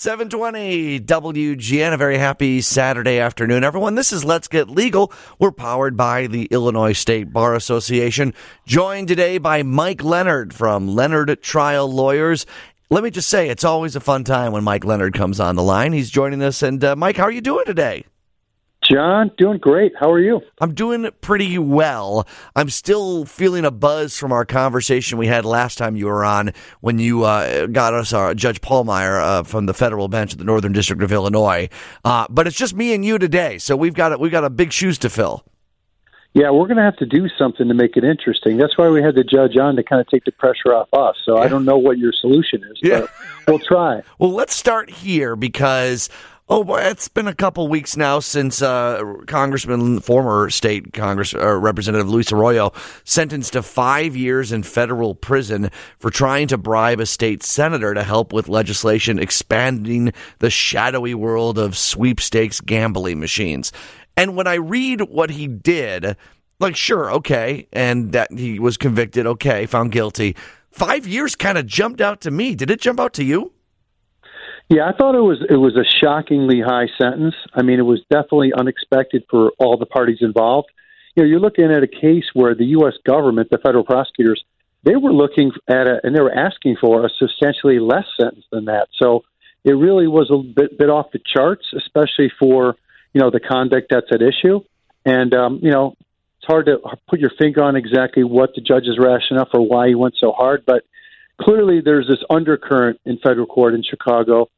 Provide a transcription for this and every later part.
720 WGN. A very happy Saturday afternoon, everyone. This is Let's Get Legal. We're powered by the Illinois State Bar Association. Joined today by Mike Leonard from Leonard Trial Lawyers. Let me just say, it's always a fun time when Mike Leonard comes on the line. He's joining us. And uh, Mike, how are you doing today? John, doing great. How are you? I'm doing pretty well. I'm still feeling a buzz from our conversation we had last time you were on when you uh, got us our Judge Pallmeyer uh, from the federal bench of the Northern District of Illinois. Uh, but it's just me and you today, so we've got we've got a big shoes to fill. Yeah, we're going to have to do something to make it interesting. That's why we had the judge on to kind of take the pressure off us. So yeah. I don't know what your solution is, yeah. but we'll try. Well, let's start here because Oh boy, it's been a couple weeks now since uh, Congressman, former state Congress uh, Representative Luis Arroyo, sentenced to five years in federal prison for trying to bribe a state senator to help with legislation expanding the shadowy world of sweepstakes gambling machines. And when I read what he did, like sure, okay, and that he was convicted, okay, found guilty. Five years kind of jumped out to me. Did it jump out to you? Yeah, I thought it was it was a shockingly high sentence. I mean, it was definitely unexpected for all the parties involved. You know, you're looking at a case where the U.S. government, the federal prosecutors, they were looking at a and they were asking for a substantially less sentence than that. So it really was a bit bit off the charts, especially for you know the conduct that's at issue. And um, you know, it's hard to put your finger on exactly what the judge's rationale for why he went so hard, but clearly there's this undercurrent in federal court in Chicago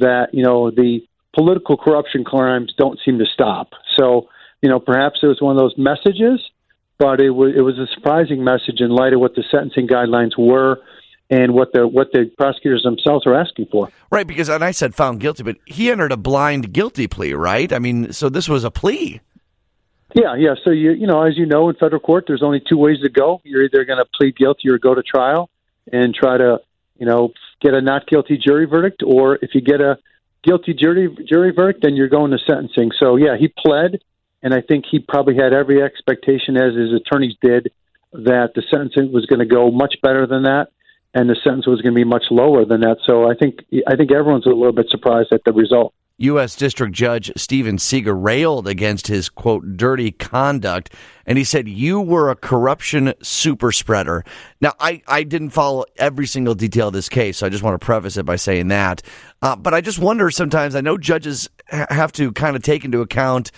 that you know the political corruption crimes don't seem to stop. So you know perhaps it was one of those messages, but it was it was a surprising message in light of what the sentencing guidelines were and what the what the prosecutors themselves are asking for. Right, because and I said found guilty, but he entered a blind guilty plea, right? I mean, so this was a plea. Yeah, yeah. So you you know, as you know, in federal court, there's only two ways to go. You're either going to plead guilty or go to trial and try to you know get a not guilty jury verdict, or if you get a guilty jury jury verdict, then you're going to sentencing. So yeah, he pled, and I think he probably had every expectation, as his attorneys did, that the sentencing was going to go much better than that, and the sentence was going to be much lower than that. So I think I think everyone's a little bit surprised at the result. U.S. District Judge Steven Seeger railed against his, quote, dirty conduct. And he said, You were a corruption super spreader. Now, I, I didn't follow every single detail of this case, so I just want to preface it by saying that. Uh, but I just wonder sometimes, I know judges have to kind of take into account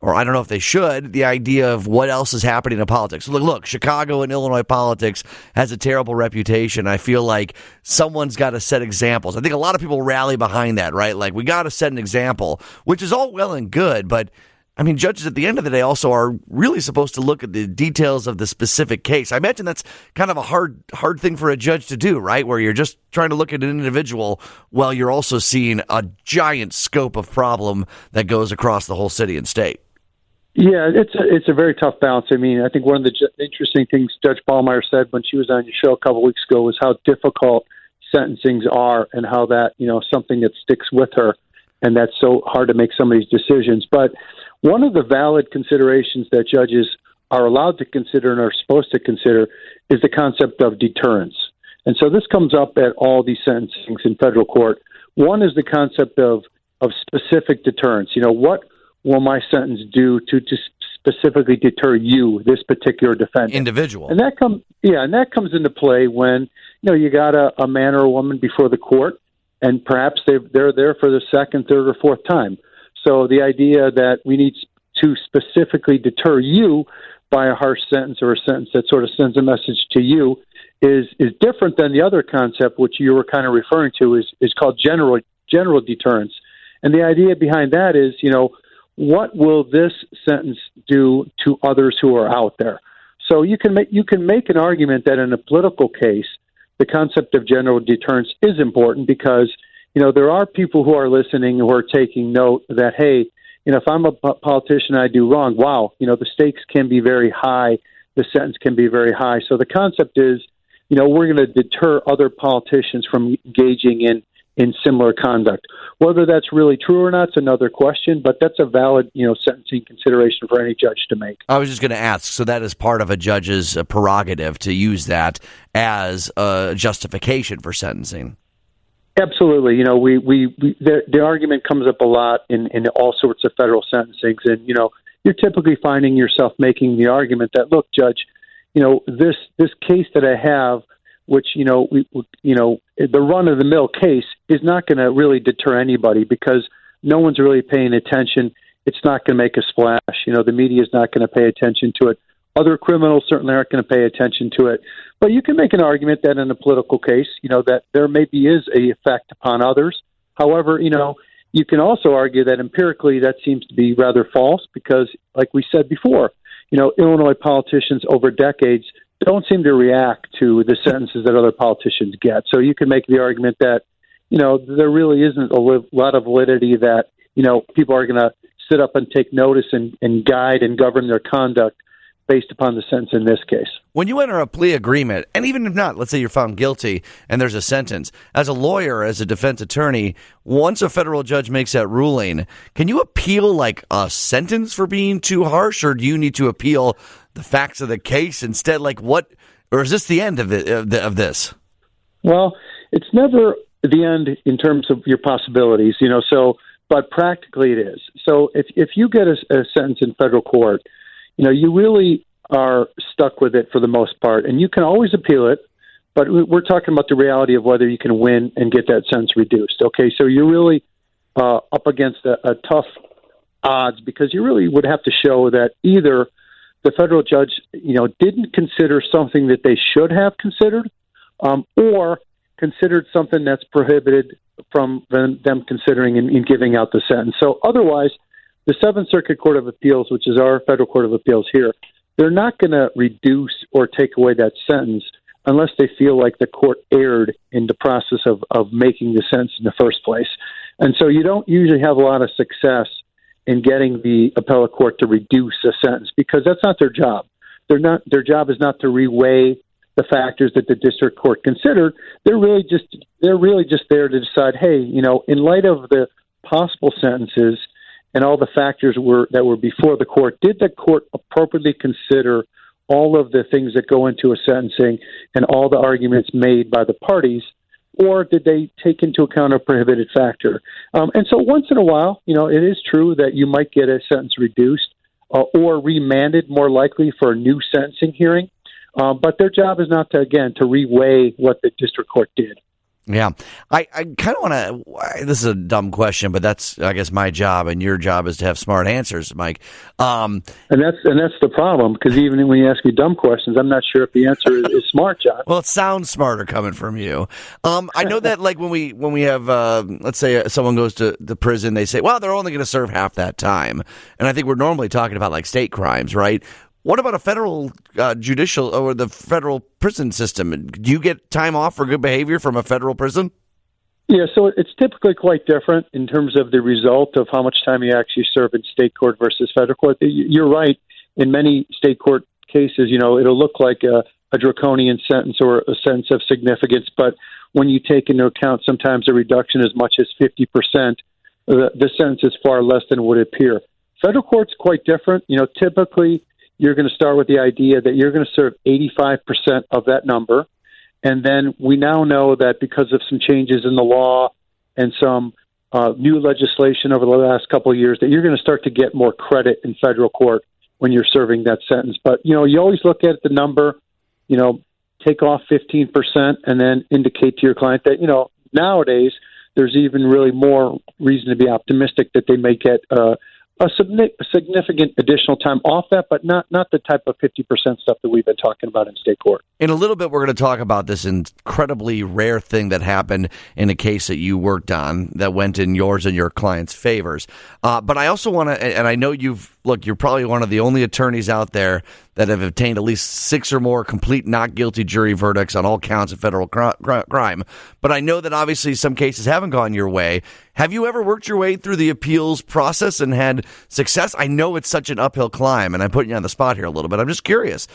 or I don't know if they should, the idea of what else is happening in politics. Look, look, Chicago and Illinois politics has a terrible reputation. I feel like someone's got to set examples. I think a lot of people rally behind that, right? Like we got to set an example, which is all well and good, but I mean, judges at the end of the day also are really supposed to look at the details of the specific case. I imagine that's kind of a hard, hard thing for a judge to do, right? Where you're just trying to look at an individual while you're also seeing a giant scope of problem that goes across the whole city and state. Yeah, it's a, it's a very tough balance. I mean, I think one of the ju- interesting things Judge Pallmeyer said when she was on your show a couple weeks ago was how difficult sentencings are and how that you know something that sticks with her, and that's so hard to make some of these decisions. But one of the valid considerations that judges are allowed to consider and are supposed to consider is the concept of deterrence. And so this comes up at all these sentencings in federal court. One is the concept of of specific deterrence. You know, what will my sentence do to, to specifically deter you, this particular defendant, individual? And that comes, yeah, and that comes into play when you know you got a, a man or a woman before the court, and perhaps they they're there for the second, third, or fourth time. So the idea that we need to specifically deter you by a harsh sentence or a sentence that sort of sends a message to you is is different than the other concept which you were kind of referring to is is called general general deterrence. And the idea behind that is, you know, what will this sentence do to others who are out there? So you can make you can make an argument that in a political case, the concept of general deterrence is important because you know there are people who are listening who are taking note that hey, you know if I'm a politician I do wrong, wow, you know the stakes can be very high, the sentence can be very high. So the concept is, you know, we're going to deter other politicians from engaging in in similar conduct. Whether that's really true or not is another question, but that's a valid, you know, sentencing consideration for any judge to make. I was just going to ask. So that is part of a judge's uh, prerogative to use that as a justification for sentencing. Absolutely. You know, we, we, we the, the argument comes up a lot in, in all sorts of federal sentencings. And, you know, you're typically finding yourself making the argument that, look, Judge, you know, this, this case that I have, which, you know, we, you know, the run of the mill case is not going to really deter anybody because no one's really paying attention. It's not going to make a splash. You know, the media is not going to pay attention to it. Other criminals certainly aren't going to pay attention to it. But you can make an argument that in a political case, you know, that there maybe is a effect upon others. However, you know, you can also argue that empirically that seems to be rather false because, like we said before, you know, Illinois politicians over decades don't seem to react to the sentences that other politicians get. So you can make the argument that, you know, there really isn't a lot of validity that, you know, people are going to sit up and take notice and, and guide and govern their conduct based upon the sentence in this case. When you enter a plea agreement, and even if not, let's say you're found guilty and there's a sentence, as a lawyer, as a defense attorney, once a federal judge makes that ruling, can you appeal like a sentence for being too harsh, or do you need to appeal the facts of the case instead? Like what, or is this the end of, it, of, the, of this? Well, it's never the end in terms of your possibilities, you know, so, but practically it is. So if, if you get a, a sentence in federal court, you know, you really are stuck with it for the most part, and you can always appeal it. But we're talking about the reality of whether you can win and get that sentence reduced. Okay, so you're really uh, up against a, a tough odds because you really would have to show that either the federal judge, you know, didn't consider something that they should have considered, um, or considered something that's prohibited from them, considering in, in giving out the sentence. So otherwise, the Seventh Circuit Court of Appeals, which is our federal court of appeals here, they're not going to reduce or take away that sentence unless they feel like the court erred in the process of, of making the sentence in the first place. And so you don't usually have a lot of success in getting the appellate court to reduce a sentence because that's not their job. They're not their job is not to reweigh the factors that the district court considered. They're really just they're really just there to decide, hey, you know, in light of the possible sentences and all the factors were that were before the court, did the court appropriately consider all of the things that go into a sentencing and all the arguments made by the parties, or did they take into account a prohibited factor? Um, and so, once in a while, you know, it is true that you might get a sentence reduced uh, or remanded, more likely for a new sentencing hearing. Um, but their job is not to, again, to reweigh what the district court did. Yeah, I, I kind of want to. This is a dumb question, but that's I guess my job, and your job is to have smart answers, Mike. Um, and that's and that's the problem because even when you ask me dumb questions, I'm not sure if the answer is, is smart, John. Well, it sounds smarter coming from you. Um, I know that like when we when we have uh, let's say someone goes to the prison, they say, well, they're only going to serve half that time, and I think we're normally talking about like state crimes, right? What about a federal uh, judicial or the federal prison system? Do you get time off for good behavior from a federal prison? Yeah, so it's typically quite different in terms of the result of how much time you actually serve in state court versus federal court. You're right. In many state court cases, you know, it'll look like a, a draconian sentence or a sentence of significance, but when you take into account sometimes a reduction as much as 50%, the, the sentence is far less than would appear. Federal court's quite different. You know, typically you're going to start with the idea that you're going to serve 85% of that number. And then we now know that because of some changes in the law and some uh, new legislation over the last couple of years, that you're going to start to get more credit in federal court when you're serving that sentence. But, you know, you always look at the number, you know, take off 15% and then indicate to your client that, you know, nowadays there's even really more reason to be optimistic that they may get uh, a significant additional time off that, but not not the type of fifty percent stuff that we've been talking about in state court. In a little bit, we're going to talk about this incredibly rare thing that happened in a case that you worked on that went in yours and your client's favors. Uh, but I also want to, and I know you've look, you're probably one of the only attorneys out there that have obtained at least six or more complete not guilty jury verdicts on all counts of federal crime. But I know that obviously some cases haven't gone your way. Have you ever worked your way through the appeals process and had success? I know it's such an uphill climb, and I'm putting you on the spot here a little bit. I'm just curious.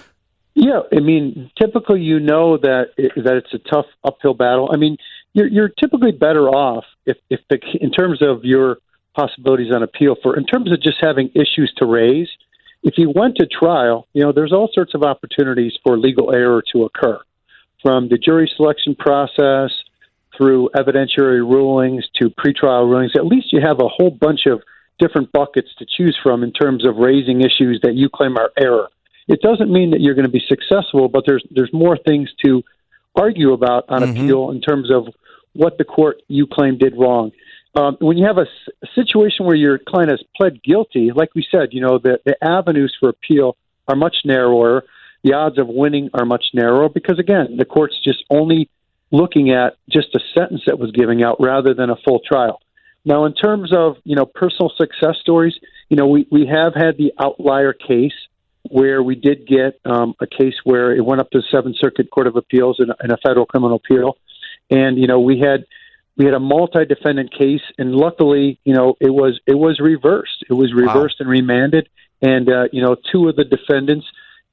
Yeah, I mean, typically you know that it, that it's a tough uphill battle. I mean, you're, you're typically better off if, if the in terms of your possibilities on appeal for in terms of just having issues to raise. If you went to trial, you know, there's all sorts of opportunities for legal error to occur from the jury selection process, through evidentiary rulings to pretrial rulings, at least you have a whole bunch of different buckets to choose from in terms of raising issues that you claim are error. It doesn't mean that you're going to be successful, but there's there's more things to argue about on mm-hmm. appeal in terms of what the court you claim did wrong. Um, when you have a, situation where your client has pled guilty, like we said, you know the, the avenues for appeal are much narrower. The odds of winning are much narrower because again, the court's just only looking at just a sentence that was giving out rather than a full trial. Now, in terms of you know personal success stories, you know we we have had the outlier case where we did get um, a case where it went up to the Seventh Circuit Court of Appeals in a federal criminal appeal, and you know we had we had a multi-defendant case, and luckily, you know, it was it was reversed. It was reversed wow. and remanded, and uh, you know, two of the defendants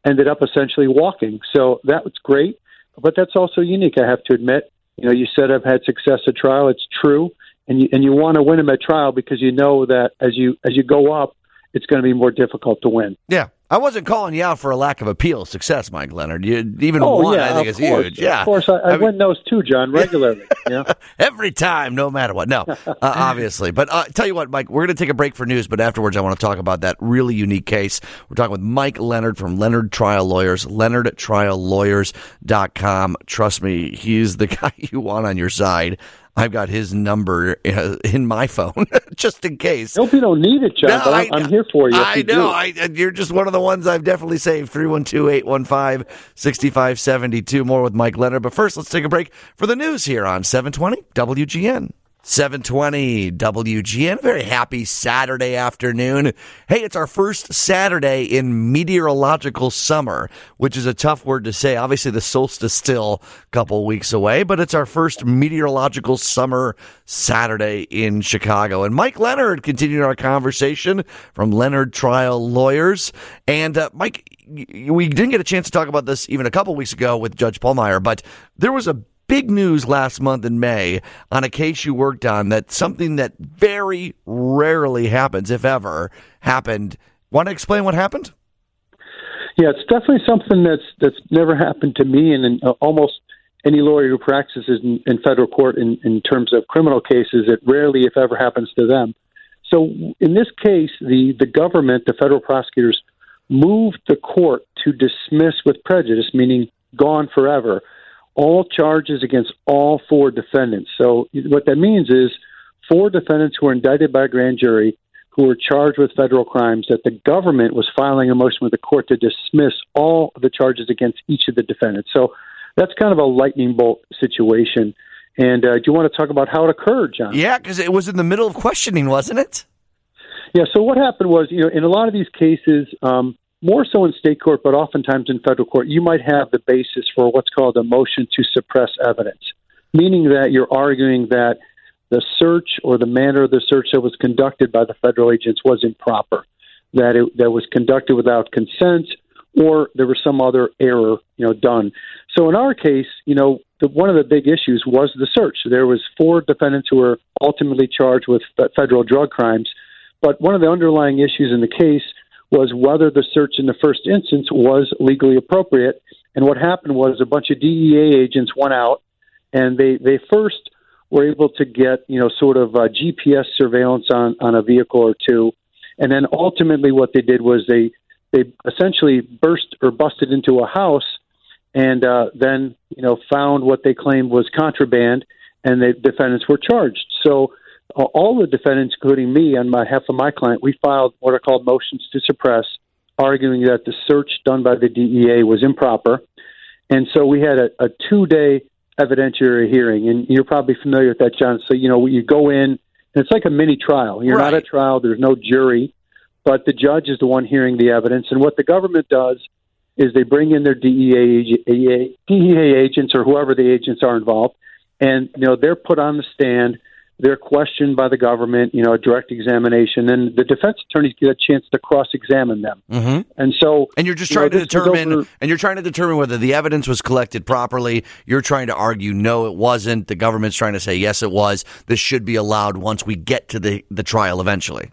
ended up essentially walking. So that was great, but that's also unique. I have to admit. You know, you said I've had success at trial. It's true, and you and you want to win them at trial because you know that as you as you go up, it's going to be more difficult to win. Yeah, I wasn't calling you out for a lack of appeal success, Mike Leonard. You, even oh, one, yeah, I think is course. huge. Yeah, of course, I, I, I win those too, John, regularly. yeah, every time, no matter what. No, uh, obviously, but uh, tell you what, Mike, we're going to take a break for news, but afterwards, I want to talk about that really unique case. We're talking with Mike Leonard from Leonard Trial Lawyers, LeonardTrialLawyers.com. Trust me, he's the guy you want on your side. I've got his number uh, in my phone just in case. Hope you don't need it, John. No, I, am here for you. I you know. I, you're just one of the ones I've definitely saved. 312 815 6572. More with Mike Leonard. But first, let's take a break for the news here on 720 WGN. 720 WGN. Very happy Saturday afternoon. Hey, it's our first Saturday in meteorological summer, which is a tough word to say. Obviously, the solstice still a couple weeks away, but it's our first meteorological summer Saturday in Chicago. And Mike Leonard continued our conversation from Leonard Trial Lawyers. And uh, Mike, we didn't get a chance to talk about this even a couple weeks ago with Judge Pallmeyer, but there was a big news last month in May on a case you worked on that something that very rarely happens, if ever, happened. Want to explain what happened? Yeah, it's definitely something that's that's never happened to me, and in, uh, almost any lawyer who practices in, in federal court in, in terms of criminal cases, it rarely, if ever, happens to them. So in this case, the the government, the federal prosecutors, moved the court to dismiss with prejudice, meaning gone forever, all charges against all four defendants. So what that means is four defendants who were indicted by a grand jury who were charged with federal crimes that the government was filing a motion with the court to dismiss all the charges against each of the defendants. So that's kind of a lightning bolt situation. And uh, do you want to talk about how it occurred, John? Yeah, because it was in the middle of questioning, wasn't it? Yeah. So what happened was, you know, in a lot of these cases, um, more so in state court, but oftentimes in federal court, you might have the basis for what's called a motion to suppress evidence, meaning that you're arguing that the search or the manner of the search that was conducted by the federal agents was improper, that it that was conducted without consent, or there was some other error, you know, done. So in our case, you know, the, one of the big issues was the search. There was four defendants who were ultimately charged with federal drug crimes, but one of the underlying issues in the case was whether the search in the first instance was legally appropriate. And what happened was a bunch of DEA agents went out and they, they first were able to get, you know, sort of uh, GPS surveillance on, on a vehicle or two. And then ultimately what they did was they, they essentially burst or busted into a house and uh, then, you know, found what they claimed was contraband and the defendants were charged. So all the defendants, including me, on behalf of my client, we filed what are called motions to suppress, arguing that the search done by the DEA was improper. And so we had a, a two day evidentiary hearing. And you're probably familiar with that, John. So, you know, you go in, and it's like a mini trial. You're right. not at trial, there's no jury, but the judge is the one hearing the evidence. And what the government does is they bring in their DEA, DEA agents or whoever the agents are involved, and, you know, they're put on the stand they're questioned by the government, you know, a direct examination, and the defense attorneys get a chance to cross-examine them. Mm-hmm. And so, and you're just trying know, to determine, over, and you're trying to determine whether the evidence was collected properly. You're trying to argue no, it wasn't. The government's trying to say yes, it was. This should be allowed once we get to the the trial eventually.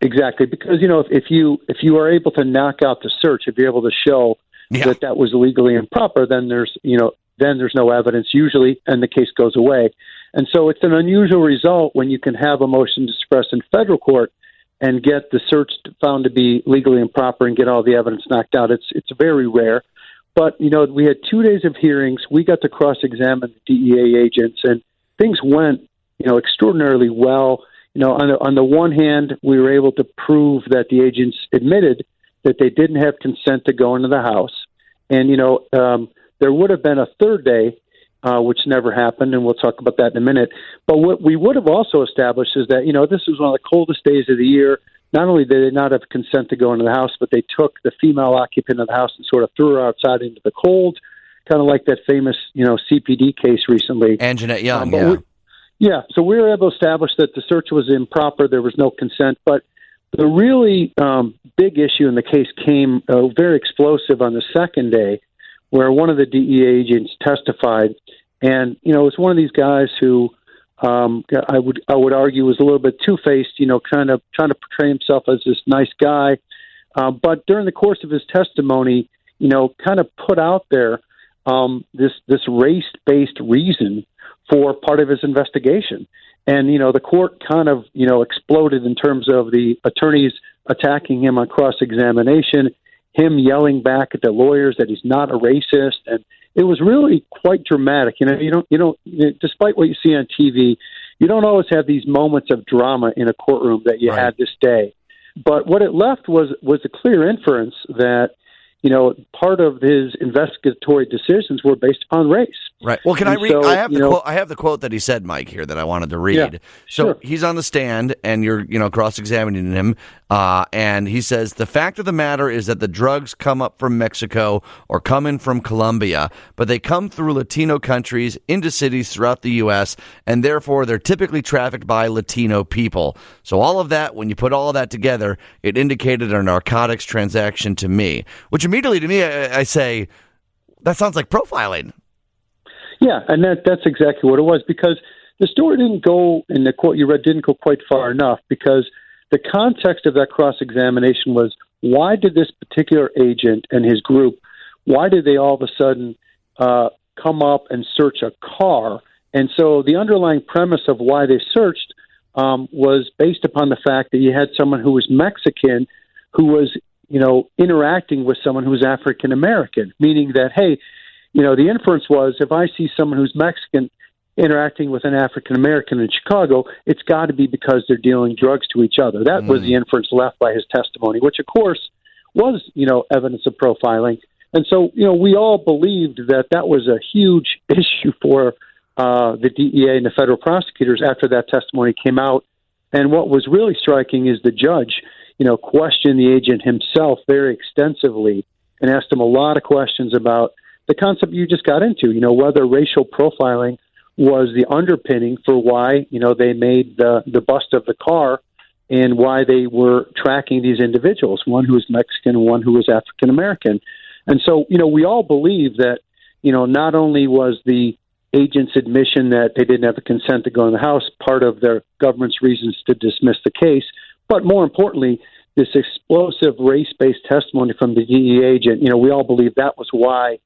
Exactly, because you know if, if you if you are able to knock out the search, if you're able to show yeah. that that was legally improper, then there's you know then there's no evidence usually, and the case goes away. And so it's an unusual result when you can have a motion to suppress in federal court and get the search found to be legally improper and get all the evidence knocked out. It's it's very rare. But you know, we had two days of hearings. We got to cross-examine the DEA agents, and things went you know extraordinarily well. You know, on the, on the one hand, we were able to prove that the agents admitted that they didn't have consent to go into the house, and you know, um, there would have been a third day uh, which never happened, and we'll talk about that in a minute. But what we would have also established is that you know this was one of the coldest days of the year. Not only did they not have consent to go into the house, but they took the female occupant of the house and sort of threw her outside into the cold, kind of like that famous you know CPD case recently. Anjanette Young, um, yeah. Yeah, so we were able to establish that the search was improper. There was no consent, but the really um, big issue in the case came uh, very explosive on the second day, where one of the DEA agents testified, and you know it's one of these guys who um, I would I would argue was a little bit two faced, you know, kind of trying to portray himself as this nice guy, uh, but during the course of his testimony, you know, kind of put out there um, this this race based reason for part of his investigation. And, you know, the court kind of, you know, exploded in terms of the attorneys attacking him on cross examination, him yelling back at the lawyers that he's not a racist. And it was really quite dramatic. You know, you don't, you don't, despite what you see on TV, you don't always have these moments of drama in a courtroom that you right. had this day. But what it left was was a clear inference that you know, part of his investigatory decisions were based upon race. Right. Well, can and I read? So, I have the know, quote. I have the quote that he said, Mike, here that I wanted to read. Yeah, so sure. he's on the stand, and you're, you know, cross-examining him, uh, and he says the fact of the matter is that the drugs come up from Mexico or come in from Colombia, but they come through Latino countries into cities throughout the U.S., and therefore they're typically trafficked by Latino people. So all of that, when you put all that together, it indicated a narcotics transaction to me, which immediately to me I, I say that sounds like profiling. Yeah, and that that's exactly what it was because the story didn't go in the quote you read didn't go quite far enough because the context of that cross examination was why did this particular agent and his group why did they all of a sudden uh, come up and search a car? And so the underlying premise of why they searched um, was based upon the fact that you had someone who was Mexican who was you know, interacting with someone who was African American, meaning that, hey, you know, the inference was if I see someone who's Mexican interacting with an African American in Chicago, it's got to be because they're dealing drugs to each other. That mm. was the inference left by his testimony, which, of course, was, you know, evidence of profiling. And so, you know, we all believed that that was a huge issue for uh, the DEA and the federal prosecutors after that testimony came out. And what was really striking is the judge you know, questioned the agent himself very extensively and asked him a lot of questions about the concept you just got into, you know, whether racial profiling was the underpinning for why, you know, they made the, the bust of the car and why they were tracking these individuals, one who was Mexican, one who was African American. And so, you know, we all believe that, you know, not only was the agent's admission that they didn't have the consent to go in the house part of their government's reasons to dismiss the case, but more importantly, this explosive race based testimony from the DEA agent, you know, we all believe that was why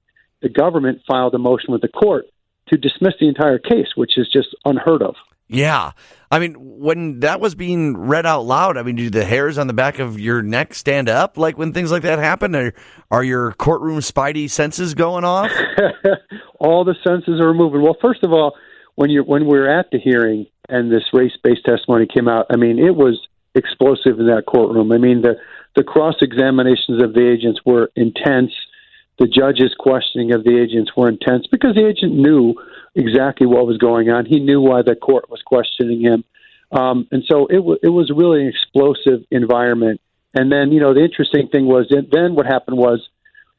the government filed a motion with the court to dismiss the entire case, which is just unheard of. Yeah. I mean, when that was being read out loud, I mean, do the hairs on the back of your neck stand up like when things like that happen? Are, are your courtroom spidey senses going off? all the senses are moving. Well, first of all, when you when we were at the hearing and this race based testimony came out, I mean, it was explosive in that courtroom. I mean, the the cross examinations of the agents were intense. The judge's questioning of the agents were intense because the agent knew exactly what was going on. He knew why the court was questioning him, um, and so it was it was really an explosive environment. And then, you know, the interesting thing was then what happened was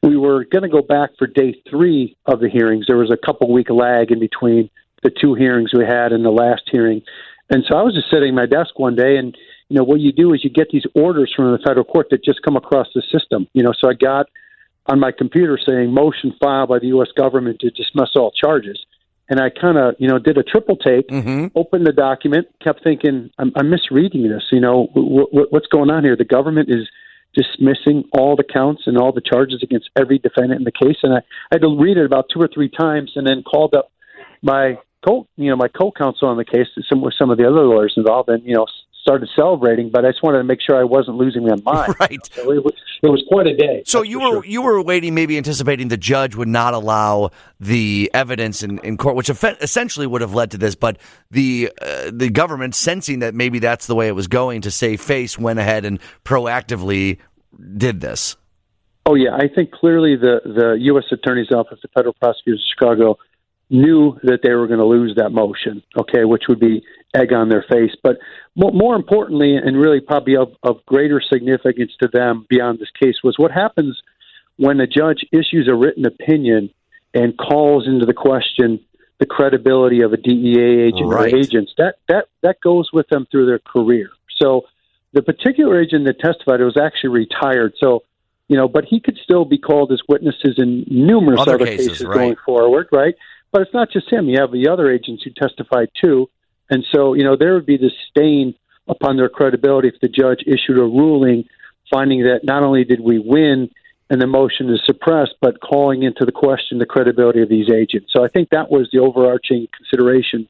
we were going to go back for day three of the hearings. There was a couple week lag in between the two hearings we had and the last hearing. And so I was just sitting at my desk one day, and you know, what you do is you get these orders from the federal court that just come across the system. You know, so I got on my computer saying motion filed by the U.S. government to dismiss all charges. And I kind of, you know, did a triple take, mm-hmm. opened the document, kept thinking, I'm, I'm misreading this. You know, w- w- what's going on here? The government is dismissing all the counts and all the charges against every defendant in the case. And I, I had to read it about two or three times and then called up my co you know my co-counsel on the case, some with some of the other lawyers involved, and you know started celebrating. But I just wanted to make sure I wasn't losing my mind. Right. So it was, it was quite a day. So you were sure. you were waiting, maybe anticipating the judge would not allow the evidence in, in court, which essentially would have led to this. But the uh, the government, sensing that maybe that's the way it was going to save face, went ahead and proactively did this. Oh yeah, I think clearly the the U.S. Attorney's Office, the federal prosecutors of Chicago, knew that they were going to lose that motion. Okay, which would be egg on their face. But more, more importantly, and really probably of, of greater significance to them beyond this case, was what happens when a judge issues a written opinion and calls into the question the credibility of a DEA agent right. or agents. That that that goes with them through their career. So the particular agent that testified was actually retired. So you know, but he could still be called as witnesses in numerous other, other cases, cases right. going forward, right? But it's not just him. You have the other agents who testified too. And so, you know, there would be this stain upon their credibility if the judge issued a ruling finding that not only did we win and the motion is suppressed, but calling into the question the credibility of these agents. So I think that was the overarching consideration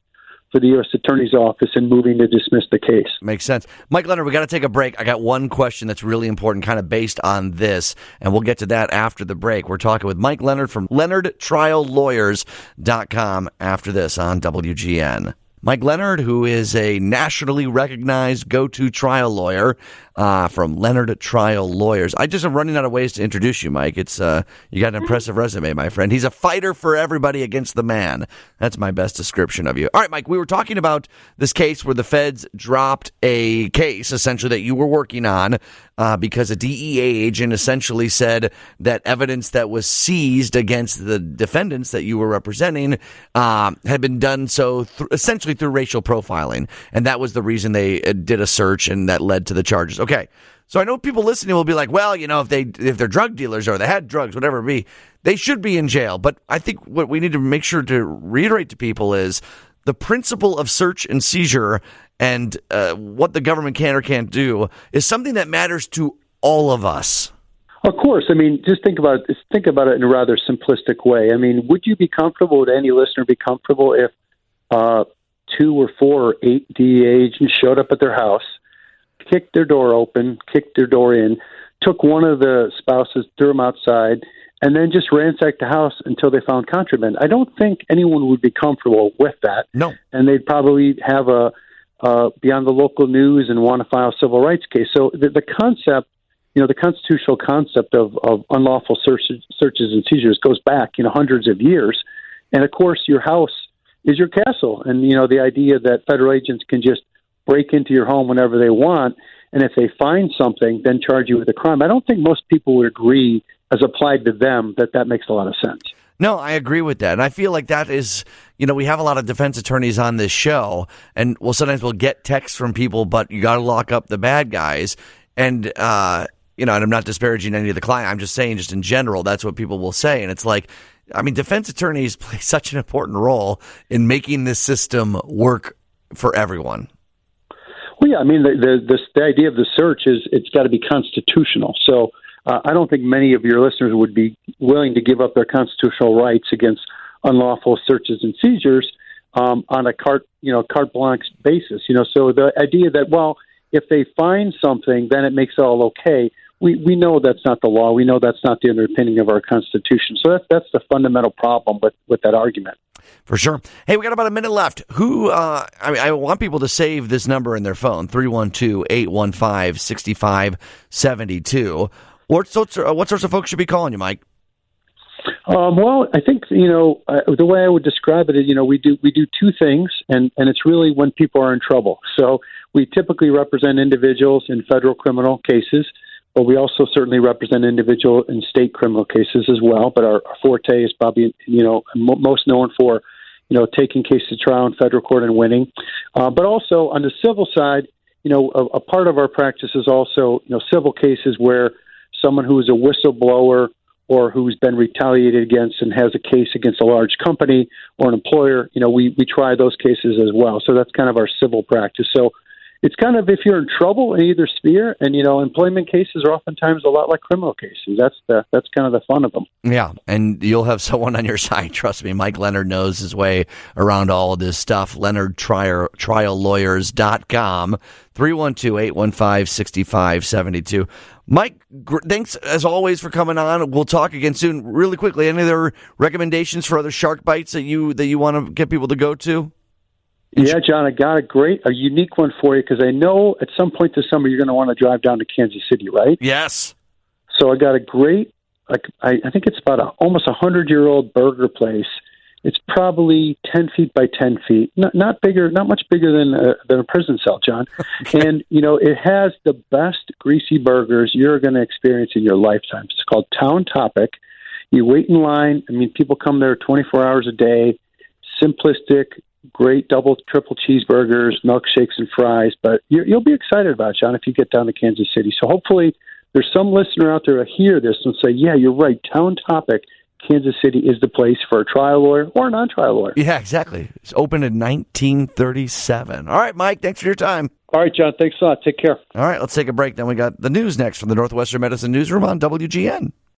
for the U.S. Attorney's Office in moving to dismiss the case. Makes sense. Mike Leonard, we got to take a break. I got one question that's really important, kind of based on this, and we'll get to that after the break. We're talking with Mike Leonard from LeonardTrialLawyers.com after this on WGN. Mike Leonard, who is a nationally recognized go to trial lawyer uh, from Leonard Trial Lawyers. I just am running out of ways to introduce you, Mike. It's uh, You got an impressive resume, my friend. He's a fighter for everybody against the man. That's my best description of you. All right, Mike, we were talking about this case where the feds dropped a case, essentially, that you were working on uh, because a DEA agent essentially said that evidence that was seized against the defendants that you were representing um, had been done so th- essentially through racial profiling, and that was the reason they uh, did a search, and that led to the charges. Okay, so I know people listening will be like, well, you know, if they if they're drug dealers or they had drugs, whatever it be, they should be in jail. But I think what we need to make sure to reiterate to people is the principle of search and seizure and uh, what the government can or can't do is something that matters to all of us. Of course, I mean, just think about it, think about it in a rather simplistic way. I mean, would you be comfortable? Would any listener be comfortable if uh, two or four or eight DEA agents showed up at their house, kicked their door open, kicked their door in, took one of the spouses, threw them outside, and then just ransacked the house until they found contraband? I don't think anyone would be comfortable with that. No, and they'd probably have a uh, be on the local news and want to file a civil rights case. So the, the concept, you know, the constitutional concept of, of unlawful searches, searches and seizures goes back, you know, hundreds of years. And of course, your house is your castle. And, you know, the idea that federal agents can just break into your home whenever they want, and if they find something, then charge you with a crime. I don't think most people would agree, as applied to them, that that makes a lot of sense. No, I agree with that. And I feel like that is, you know, we have a lot of defense attorneys on this show, and well, sometimes we'll get texts from people, but you got to lock up the bad guys. And, uh, you know, and I'm not disparaging any of the client. I'm just saying, just in general, that's what people will say. And it's like, I mean, defense attorneys play such an important role in making this system work for everyone. Well, yeah, I mean, the, the, the, the idea of the search is it's got to be constitutional. So, uh, I don't think many of your listeners would be willing to give up their constitutional rights against unlawful searches and seizures um, on a carte, you know, carte blanche basis. You know, so the idea that well, if they find something, then it makes it all okay. We we know that's not the law. We know that's not the underpinning of our Constitution. So that's that's the fundamental problem with with that argument. For sure. Hey, we got about a minute left. Who, uh, I, I want people to save this number in their phone 312 815 6572. What sorts, of, what sorts of folks should be calling you, Mike? Um, well, I think you know uh, the way I would describe it is, you know, we do we do two things, and and it's really when people are in trouble. So we typically represent individuals in federal criminal cases, but we also certainly represent individual in state criminal cases as well. But our, our forte is probably you know most known for you know taking cases to trial in federal court and winning, uh, but also on the civil side, you know, a, a part of our practice is also you know civil cases where someone who is a whistleblower or who's been retaliated against and has a case against a large company or an employer, you know, we, we try those cases as well. So that's kind of our civil practice. So, it's kind of if you're in trouble in either sphere, and you know, employment cases are oftentimes a lot like criminal cases. That's the that's kind of the fun of them. Yeah, and you'll have someone on your side. Trust me, Mike Leonard knows his way around all of this stuff. Leonard Trial Triallawyers.com 312-815-6572. Mike, thanks as always for coming on. We'll talk again soon. Really quickly, any other recommendations for other shark bites that you that you want to get people to go to? Yeah, John, I got a great, a unique one for you because I know at some point this summer you're going to want to drive down to Kansas City, right? Yes. So I got a great, like I, I think it's about a, almost a hundred year old burger place. It's probably ten feet by ten feet, not not bigger, not much bigger than a, than a prison cell, John. And you know it has the best greasy burgers you're going to experience in your lifetime. It's called Town Topic. You wait in line. I mean, people come there 24 hours a day. Simplistic, great double, triple cheeseburgers, milkshakes, and fries. But you, you'll be excited about it, John, if you get down to Kansas City. So hopefully, there's some listener out there to hear this and say, "Yeah, you're right. Town Topic." Kansas City is the place for a trial lawyer or a non-trial lawyer. Yeah, exactly. It's opened in 1937. All right, Mike, thanks for your time. All right, John, thanks a lot. Take care. All right, let's take a break. Then we got the news next from the Northwestern Medicine Newsroom on WGN.